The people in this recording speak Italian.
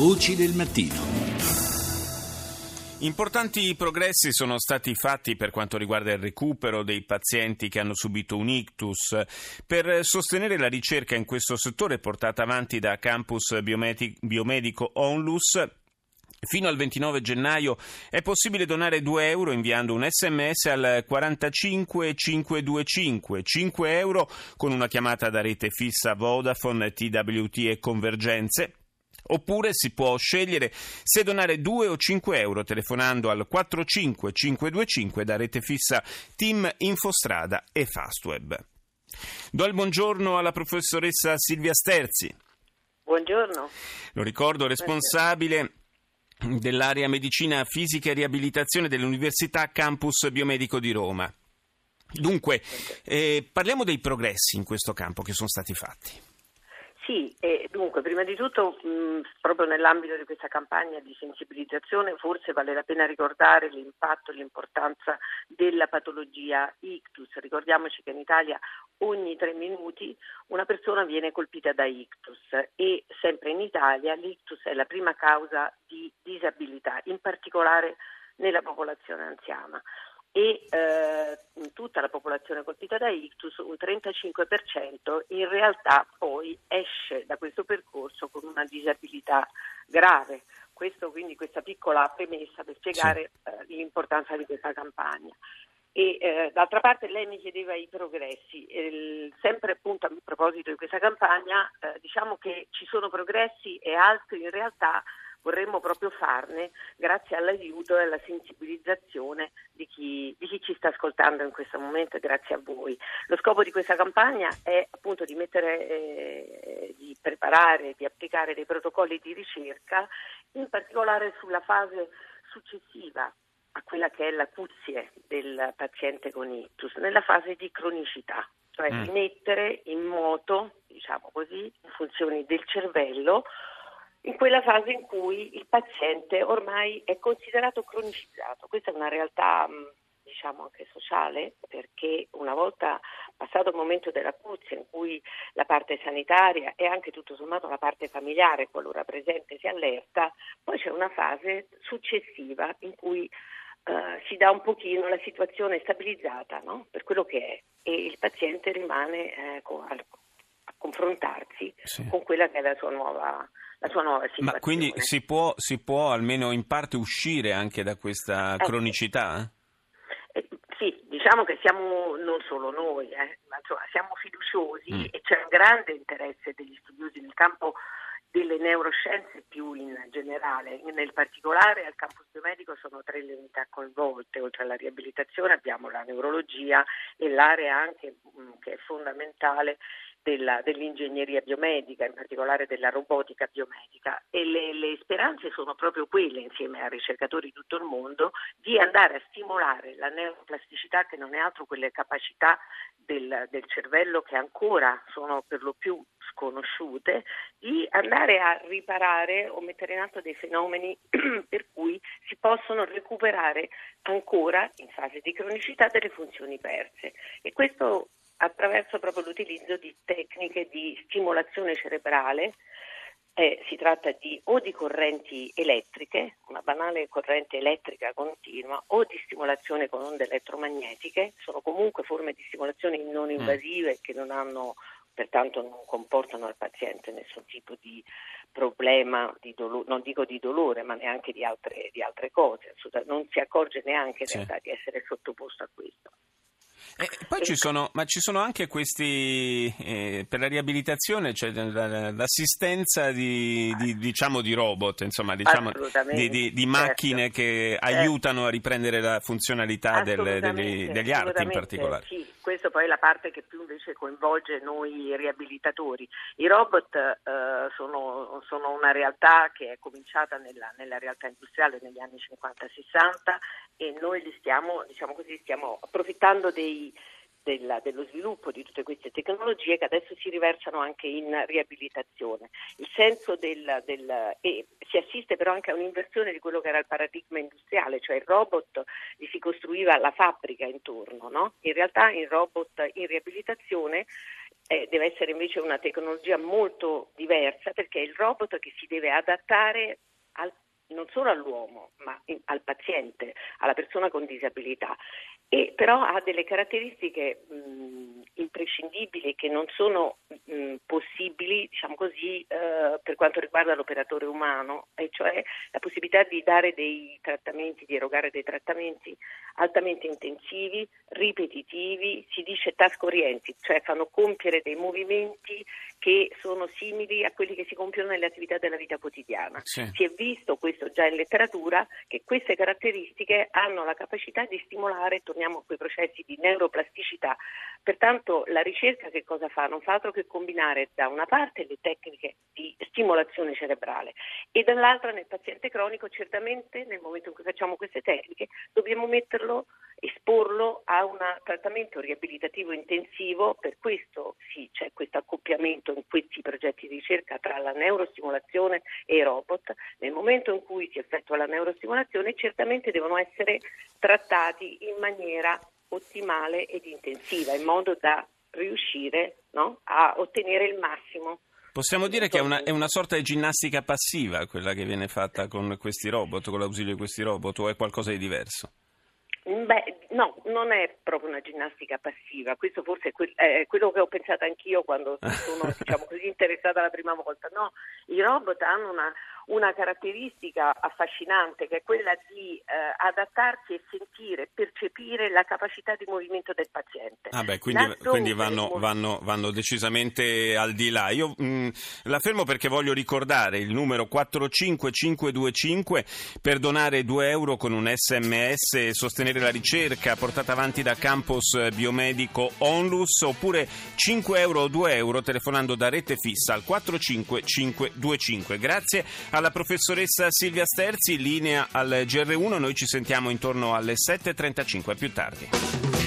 Voci del mattino. Importanti progressi sono stati fatti per quanto riguarda il recupero dei pazienti che hanno subito un ictus. Per sostenere la ricerca in questo settore portata avanti da Campus Biomedico Onlus, Fino al 29 gennaio è possibile donare 2 euro inviando un sms al 45525, 5 euro con una chiamata da rete fissa Vodafone, TWT e Convergenze Oppure si può scegliere se donare 2 o 5 euro telefonando al 45525 da rete fissa Team Infostrada e Fastweb. Do il buongiorno alla professoressa Silvia Sterzi. Buongiorno. Lo ricordo, responsabile dell'area medicina fisica e riabilitazione dell'Università Campus Biomedico di Roma. Dunque, eh, parliamo dei progressi in questo campo che sono stati fatti. Sì, e dunque, prima di tutto, mh, proprio nell'ambito di questa campagna di sensibilizzazione, forse vale la pena ricordare l'impatto e l'importanza della patologia ictus. Ricordiamoci che in Italia ogni tre minuti una persona viene colpita da ictus e sempre in Italia l'ictus è la prima causa di disabilità, in particolare nella popolazione anziana e eh, tutta la popolazione colpita da ictus, un 35% in realtà poi esce da questo percorso con una disabilità grave. Questo, quindi questa piccola premessa per spiegare sì. eh, l'importanza di questa campagna. E eh, d'altra parte lei mi chiedeva i progressi, Il, sempre appunto a proposito di questa campagna, eh, diciamo che ci sono progressi e altri in realtà vorremmo proprio farne grazie all'aiuto e alla sensibilizzazione di chi, di chi, ci sta ascoltando in questo momento e grazie a voi. Lo scopo di questa campagna è appunto di mettere, eh, di preparare, di applicare dei protocolli di ricerca, in particolare sulla fase successiva a quella che è l'acuzie del paziente con ictus, nella fase di cronicità, cioè mm. di mettere in moto, diciamo così, funzioni del cervello in quella fase in cui il paziente ormai è considerato cronicizzato. Questa è una realtà mm, diciamo anche sociale, perché una volta passato il momento della cuzia in cui la parte sanitaria e anche tutto sommato la parte familiare, qualora presente, si allerta, poi c'è una fase successiva in cui uh, si dà un pochino la situazione stabilizzata no? per quello che è e il paziente rimane eh, con, confrontarsi sì. con quella che è la sua nuova la sua nuova situazione. Ma quindi si può, si può almeno in parte uscire anche da questa eh, cronicità? Eh, sì, diciamo che siamo non solo noi, eh, ma insomma, siamo fiduciosi mm. e c'è un grande interesse degli studiosi nel campo delle neuroscienze più in generale, nel particolare al campus biomedico sono tre le unità coinvolte, oltre alla riabilitazione abbiamo la neurologia e l'area anche mh, mm, che è fondamentale della, dell'ingegneria biomedica, in particolare della robotica biomedica e le, le, speranze sono proprio quelle, insieme a ricercatori di tutto il mondo, di andare a stimolare la neuroplasticità che non è altro quelle capacità del, del cervello che ancora sono per lo più sconosciute, di andare a riparare o mettere in atto dei fenomeni per cui si possono recuperare ancora in fase di cronicità delle funzioni perse. E questo attraverso proprio l'utilizzo di tecniche di stimolazione cerebrale. Eh, si tratta di, o di correnti elettriche, una banale corrente elettrica continua, o di stimolazione con onde elettromagnetiche, sono comunque forme di stimolazione non mm. invasive che non hanno, pertanto non comportano al paziente nessun tipo di problema, di dolo- non dico di dolore, ma neanche di altre, di altre cose, non si accorge neanche in sì. realtà di essere sottoposto a questo. E poi ci sono, ma ci sono anche questi, eh, per la riabilitazione, cioè l'assistenza di, di, diciamo, di robot, insomma, diciamo, di, di, macchine certo. che certo. aiutano a riprendere la funzionalità del, degli, degli arti in particolare. Sì, questa poi è la parte che più invece coinvolge noi riabilitatori. I robot eh, sono, sono, una realtà che è cominciata nella, nella realtà industriale negli anni 50-60 e noi li stiamo, diciamo così, stiamo approfittando dei, della, dello sviluppo di tutte queste tecnologie che adesso si riversano anche in riabilitazione. Il senso del, del, e si assiste però anche a un'inversione di quello che era il paradigma industriale, cioè il robot gli si costruiva la fabbrica intorno, no? in realtà il robot in riabilitazione eh, deve essere invece una tecnologia molto diversa perché è il robot che si deve adattare al non solo all'uomo, ma al paziente, alla persona con disabilità. E però ha delle caratteristiche mh, imprescindibili che non sono mh, possibili, diciamo così, eh, per quanto riguarda l'operatore umano, e cioè la possibilità di dare dei trattamenti, di erogare dei trattamenti altamente intensivi, ripetitivi, si dice task oriented, cioè fanno compiere dei movimenti che sono simili a quelli che si compiono nelle attività della vita quotidiana. Sì. Si è visto questo già in letteratura che queste caratteristiche hanno la capacità di stimolare, torniamo a quei processi di neuroplasticità. Pertanto la ricerca che cosa fa? Non fa altro che combinare da una parte le tecniche di stimolazione cerebrale e dall'altra nel paziente cronico certamente nel momento in cui facciamo queste tecniche dobbiamo metterlo esporlo a un trattamento riabilitativo intensivo, per questo sì, c'è questo accoppiamento in questi progetti di ricerca tra la neurostimolazione e i robot. Nel momento in cui si effettua la neurostimolazione certamente devono essere trattati in maniera ottimale ed intensiva, in modo da riuscire no, a ottenere il massimo Possiamo dire che è una, è una, sorta di ginnastica passiva quella che viene fatta con questi robot, con l'ausilio di questi robot, o è qualcosa di diverso? Beh, no, non è proprio una ginnastica passiva, questo forse è, que- è quello che ho pensato anch'io quando sono diciamo così, interessata la prima volta. No, i robot hanno una, una caratteristica affascinante che è quella di eh, adattarsi e sentire, percepire la capacità di movimento del paziente. Ah beh, quindi, quindi vanno, vanno, vanno, decisamente al di là. Io mh, mm, la fermo perché voglio ricordare il numero 45525 per donare 2 euro con un sms e sostenere la ricerca portata avanti da Campus Biomedico Onlus oppure 5 euro o 2 euro telefonando da rete fissa al 45525. Grazie alla professoressa Silvia Sterzi, linea al GR1, noi ci sentiamo intorno alle 7.35 più tardi.